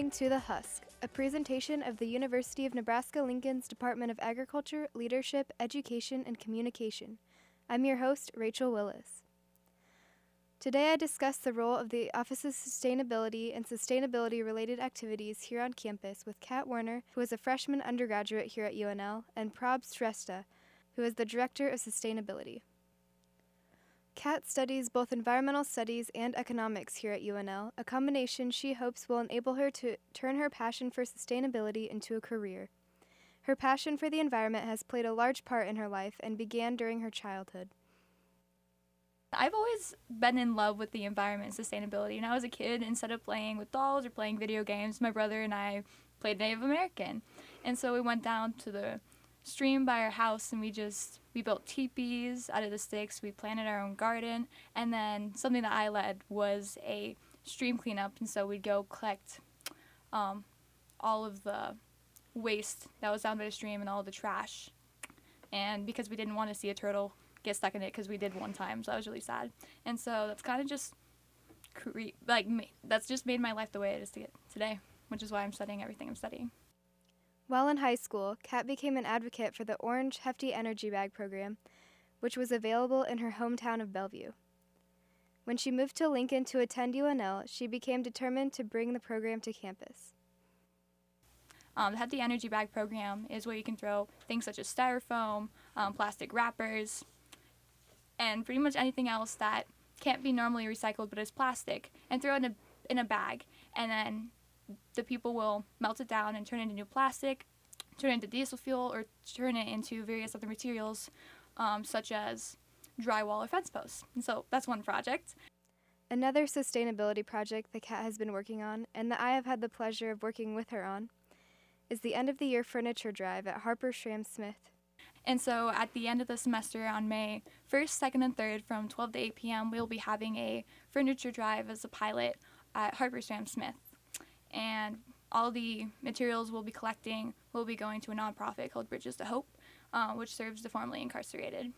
listening to The Husk, a presentation of the University of Nebraska Lincoln's Department of Agriculture, Leadership, Education, and Communication. I'm your host, Rachel Williss. Today I discuss the role of the Office's sustainability and sustainability related activities here on campus with Kat Woerner, who is a freshman undergraduate here at UNL, and Prab Shrestha, who is the Director of Sustainability. Kat studies both environmental studies and economics here at UNL, a combination she hopes will enable her to turn her passion for sustainability into a career. Her passion for the environment has played a large part in her life and began during her childhood. I've always been in love with the environment and sustainability. When I was a kid, instead of playing with dolls or playing video games, my brother and I played Native American. And so we went down to the stream by our house and we just we built teepees out of the sticks. We planted our own garden. And then something that i led was a stream cleanup. And so we'd go collect um, all of the waste that was down by the stream and all the trash. And because we didn't want to see a turtle get stuck in it because we did one time. So that was really sad. And so that's kind of just cre- like that's just made my life the way it is today which is why i'm studying everything i'm studying while in high school, Kat became an advocate for the Orange Hefty Energy Bag program, which was available in her hometown of Bellevue. When she moved to Lincoln to attend UNL, she became determined to bring the program to campus. Um, the Hefty Energy Bag program is where you can throw things such as styrofoam, um, plastic wrappers, and pretty much anything else that can't be normally recycled but is plastic, and throw it in a, in a bag. And then the people will melt it down and turn it into new plastic, turn it into diesel fuel, or turn it into various other materials, um, such as drywall or fence posts. And so that's one project. Another sustainability project that Kat has been working on, and that I have had the pleasure of working with her on, is the end of the year furniture drive at Harper Schramm Smith. And so at the end of the semester on May 1st, 2nd, and 3rd from 12 to 8 p.m., we'll be having a furniture drive as a pilot at Harper Schramm Smith and all the materials we'll be collecting will be going to a nonprofit called Bridges to Hope, uh, which serves the formerly incarcerated.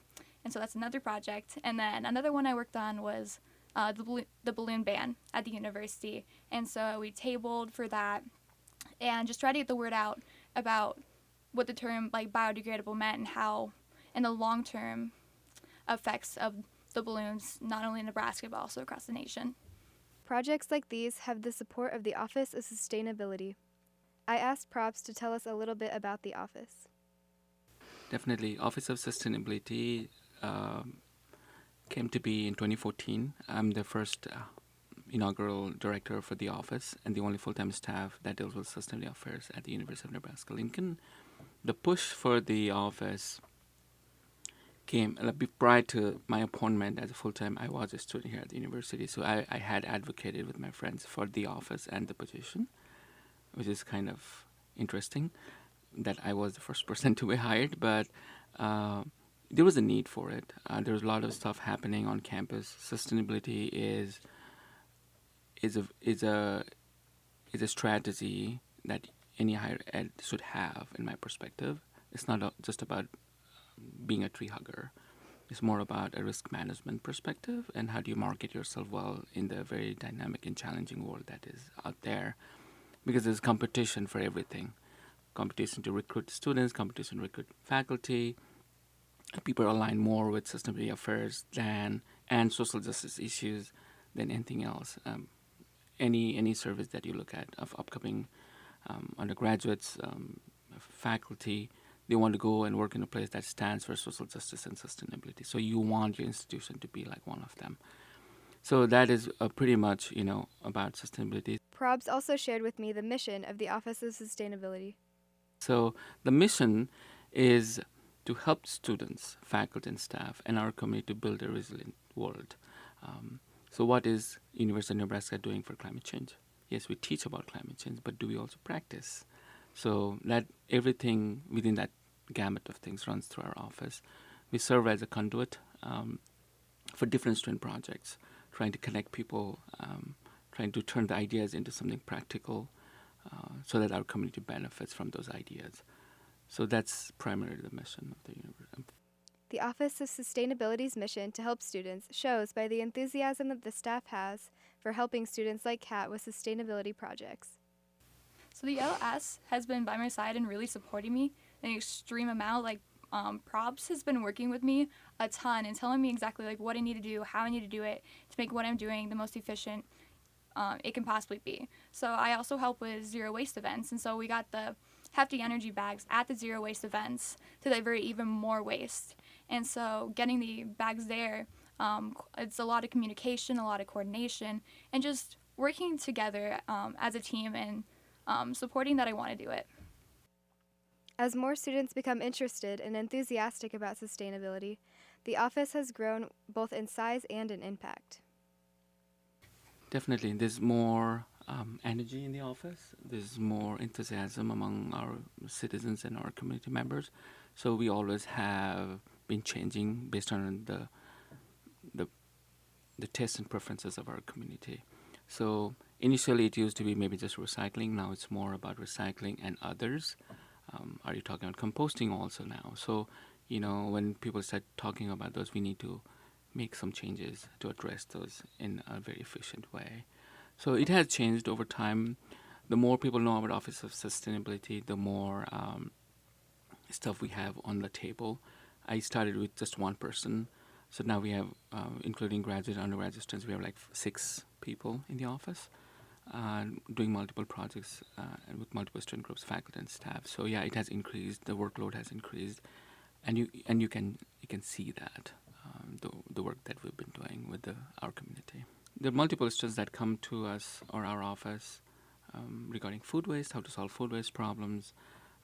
And so that's another project. And then another one I worked on was uh, the, balloon, the balloon ban at the university. And so we tabled for that and just tried to get the word out about what the term like biodegradable meant and how in the long term effects of the balloons, not only in Nebraska but also across the nation. Projects like these have the support of the Office of Sustainability. I asked Prabs to tell us a little bit about the office. Definitely. Office of Sustainability um, came to be in 2014. I'm the first uh, inaugural director for the office and the only full time staff that deals with sustainability affairs at the University of Nebraska Lincoln. The push for the office came a bit prior to my appointment as a full time. I was a student here at the university, so I, I had advocated with my friends for the office and the position, which is kind of interesting that I was the first person to be hired, but. Uh, there was a need for it. Uh, there was a lot of stuff happening on campus. Sustainability is is a is a is a strategy that any higher ed should have, in my perspective. It's not just about being a tree hugger. It's more about a risk management perspective and how do you market yourself well in the very dynamic and challenging world that is out there. Because there's competition for everything competition to recruit students, competition to recruit faculty. People align more with sustainability affairs than and social justice issues than anything else. Um, any any service that you look at of upcoming um, undergraduates, um, faculty, they want to go and work in a place that stands for social justice and sustainability. So you want your institution to be like one of them. So that is uh, pretty much, you know, about sustainability. Prabs also shared with me the mission of the Office of Sustainability. So the mission is to help students, faculty, and staff, and our community to build a resilient world. Um, so what is University of Nebraska doing for climate change? Yes, we teach about climate change, but do we also practice? So that everything within that gamut of things runs through our office. We serve as a conduit um, for different student projects, trying to connect people, um, trying to turn the ideas into something practical uh, so that our community benefits from those ideas. So that's primarily the mission of the university. The Office of Sustainability's mission to help students shows by the enthusiasm that the staff has for helping students like Kat with sustainability projects. So the LS has been by my side and really supporting me an extreme amount. Like um, Prabs has been working with me a ton and telling me exactly like what I need to do, how I need to do it to make what I'm doing the most efficient um, it can possibly be. So I also help with zero waste events, and so we got the hefty energy bags at the zero waste events to divert even more waste. And so getting the bags there, um, it's a lot of communication, a lot of coordination, and just working together um, as a team and um, supporting that I want to do it. As more students become interested and enthusiastic about sustainability, the office has grown both in size and in impact. Definitely, there's more um, energy in the office. There's more enthusiasm among our citizens and our community members. So we always have been changing based on the the the tastes and preferences of our community. So initially, it used to be maybe just recycling. Now it's more about recycling and others. Um, are you talking about composting also now? So you know when people start talking about those, we need to make some changes to address those in a very efficient way. So it has changed over time. The more people know about Office of Sustainability, the more um, stuff we have on the table. I started with just one person, so now we have, uh, including graduate and undergraduate students, we have like six people in the office, uh, doing multiple projects uh, with multiple student groups, faculty, and staff. So yeah, it has increased. The workload has increased, and you and you can you can see that um, the the work that we've been doing with the, our community. There are multiple students that come to us or our office um, regarding food waste, how to solve food waste problems.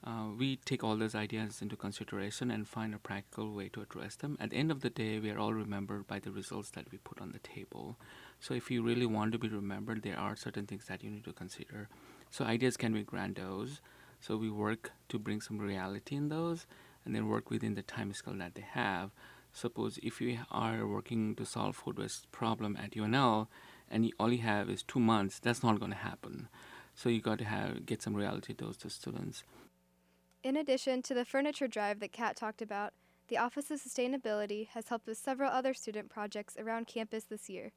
Uh, we take all those ideas into consideration and find a practical way to address them. At the end of the day, we are all remembered by the results that we put on the table. So, if you really want to be remembered, there are certain things that you need to consider. So, ideas can be grandiose. So, we work to bring some reality in those and then work within the time scale that they have. Suppose if you are working to solve food waste problem at UNL and you, all you have is two months, that's not going to happen. So you got to have get some reality dose to students. In addition to the furniture drive that Kat talked about, the Office of Sustainability has helped with several other student projects around campus this year.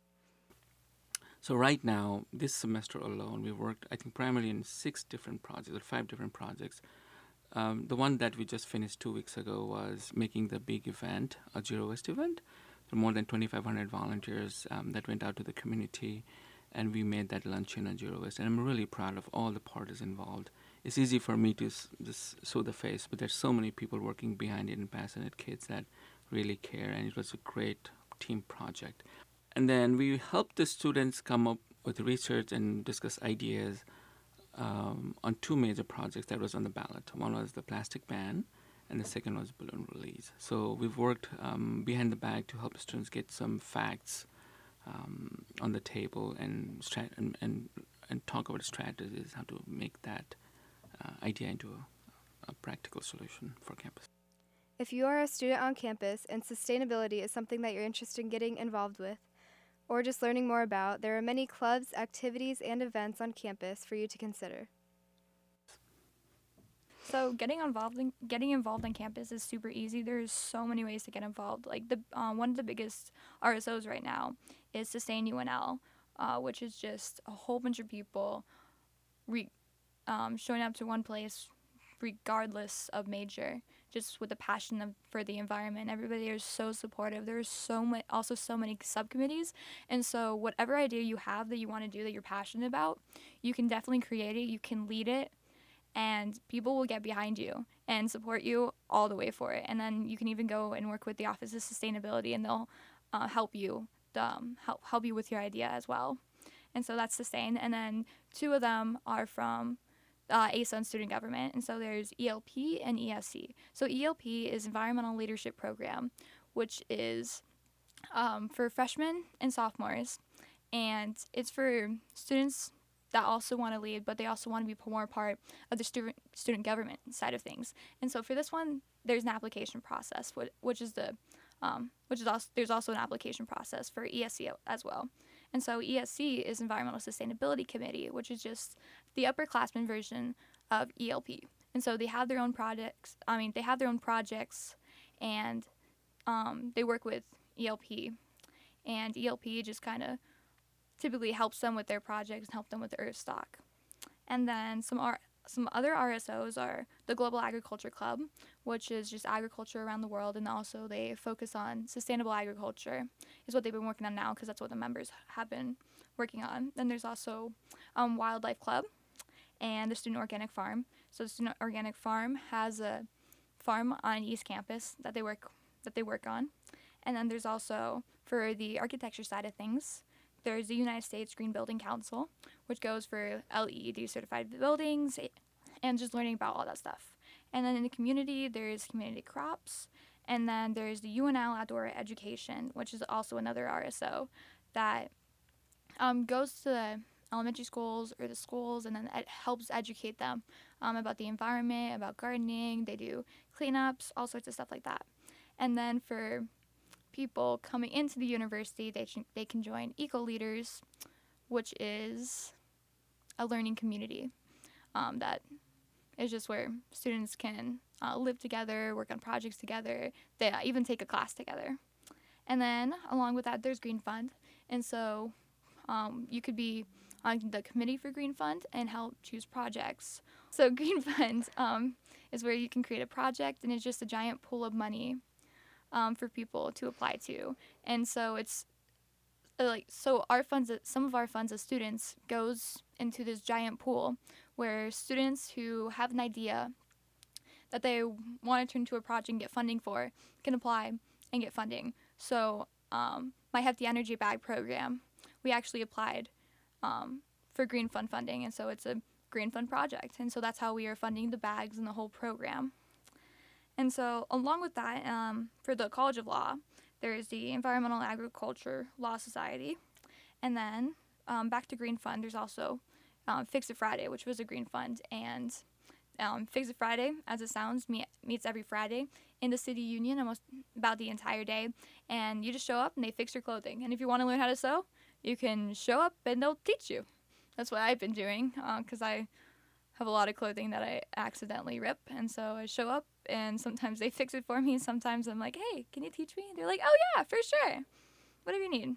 So right now, this semester alone, we worked, I think, primarily in six different projects or five different projects um, the one that we just finished two weeks ago was making the big event, a zero waste event. So more than 2,500 volunteers um, that went out to the community, and we made that luncheon on zero waste. And I'm really proud of all the parties involved. It's easy for me to just show the face, but there's so many people working behind it and passionate kids that really care, and it was a great team project. And then we helped the students come up with research and discuss ideas um, on two major projects that was on the ballot. One was the plastic ban, and the second was balloon release. So we've worked um, behind the back to help students get some facts um, on the table and, strat- and, and and talk about strategies how to make that idea into a, a practical solution for campus. If you are a student on campus and sustainability is something that you're interested in getting involved with, or just learning more about, there are many clubs, activities, and events on campus for you to consider. So getting involved in getting involved on campus is super easy. There's so many ways to get involved. Like the um, one of the biggest RSOs right now is Sustain UNL, uh, which is just a whole bunch of people re- um, showing up to one place regardless of major just with a passion of, for the environment. Everybody is so supportive. There's so much, also so many subcommittees, and so whatever idea you have that you want to do that you're passionate about, you can definitely create it. You can lead it, and people will get behind you and support you all the way for it. And then you can even go and work with the Office of Sustainability, and they'll uh, help you um, help help you with your idea as well. And so that's Sustain. And then two of them are from uh, ASA and student government. And so there's ELP and ESC. So ELP is Environmental Leadership Program, which is um, for freshmen and sophomores. And it's for students that also want to lead, but they also want to be more part of the student student government side of things. And so for this one, there's an application process, which is the um, which is also there's also an application process for ESC as well. And so ESC is Environmental Sustainability Committee, which is just the upperclassmen version of ELP. And so they have their own projects. I mean, they have their own projects, and um, they work with ELP. And ELP just kind of typically helps them with their projects and help them with the Earthstock. And then some R- some other RSOs are the Global Agriculture Club, which is just agriculture around the world, and also they focus on sustainable agriculture, is what they've been working on now because that's what the members have been working on. Then there's also um, Wildlife Club and the Student Organic Farm. So the Student Organic Farm has a farm on East Campus that they work that they work on, and then there's also for the architecture side of things, there's the United States Green Building Council, which goes for LEED certified buildings and just learning about all that stuff. And then in the community, there's community crops, and then there's the UNL Outdoor Education, which is also another RSO that um, goes to the elementary schools or the schools and then it helps educate them um, about the environment, about gardening. They do cleanups, all sorts of stuff like that. And then for people coming into the university, they, they can join Eco Leaders, which is a learning community um, that is just where students can uh, live together, work on projects together, they uh, even take a class together. And then along with that, there's Green Fund. And so um, you could be on the committee for Green Fund and help choose projects. So Green Fund um, is where you can create a project, and it's just a giant pool of money um, for people to apply to. And so it's uh, like so our funds, some of our funds as students goes into this giant pool where students who have an idea that they want to turn into a project and get funding for can apply and get funding. So um, my Hefty Energy Bag program, we actually applied um, for Green Fund funding, and so it's a Green Fund project, and so that's how we are funding the bags and the whole program. And so, along with that, um, for the College of Law, there is the Environmental Agriculture Law Society, and then um, back to Green Fund. There's also um, Fix It Friday, which was a Green Fund, and um, Fix It Friday, as it sounds, meet, meets every Friday in the City Union, almost about the entire day, and you just show up and they fix your clothing. And if you want to learn how to sew, you can show up and they'll teach you. That's what I've been doing because uh, I have a lot of clothing that I accidentally rip, and so I show up and sometimes they fix it for me. Sometimes I'm like, "Hey, can you teach me?" And They're like, "Oh yeah, for sure. Whatever you need."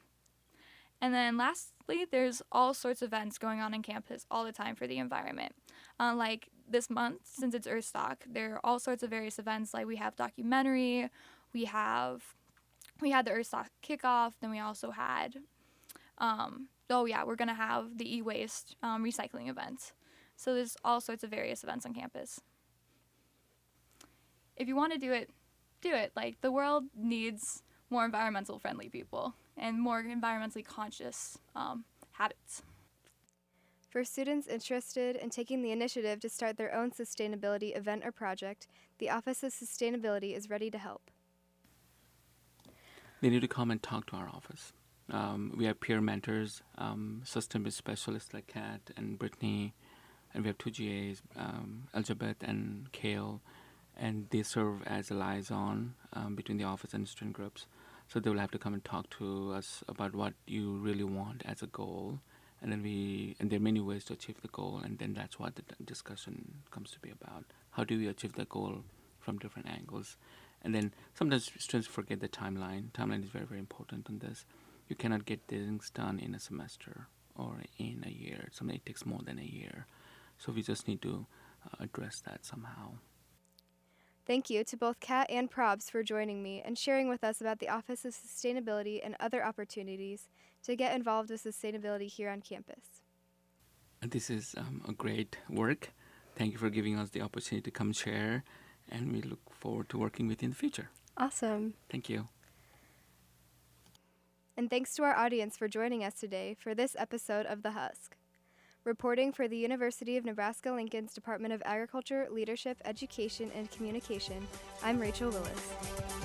And then lastly, there's all sorts of events going on in campus all the time for the environment. Uh, like this month, since it's Earth Earthstock, there are all sorts of various events. Like we have documentary, we have we had the Earth Earthstock kickoff, then we also had um, oh yeah, we're gonna have the e-waste um, recycling event. So there's all sorts of various events on campus. If you want to do it, do it. Like the world needs more environmental friendly people and more environmentally conscious um, habits. For students interested in taking the initiative to start their own sustainability event or project, the Office of Sustainability is ready to help. They need to come and talk to our office. Um, we have peer mentors, um, system specialists like Kat and Brittany, and we have two GAs, um, Elizabeth and Kale, and they serve as a liaison um, between the office and student groups. So they will have to come and talk to us about what you really want as a goal, and then we and there are many ways to achieve the goal, and then that's what the discussion comes to be about. How do we achieve the goal from different angles? And then sometimes students forget the timeline. Timeline is very very important on this you cannot get things done in a semester or in a year. Sometimes it takes more than a year. So we just need to uh, address that somehow. Thank you to both Kat and Prabs for joining me and sharing with us about the Office of Sustainability and other opportunities to get involved with sustainability here on campus. This is um, a great work. Thank you for giving us the opportunity to come share, and we look forward to working with you in the future. Awesome. Thank you. And thanks to our audience for joining us today for this episode of The Husk. Reporting for the University of Nebraska Lincoln's Department of Agriculture, Leadership, Education, and Communication, I'm Rachel Williss.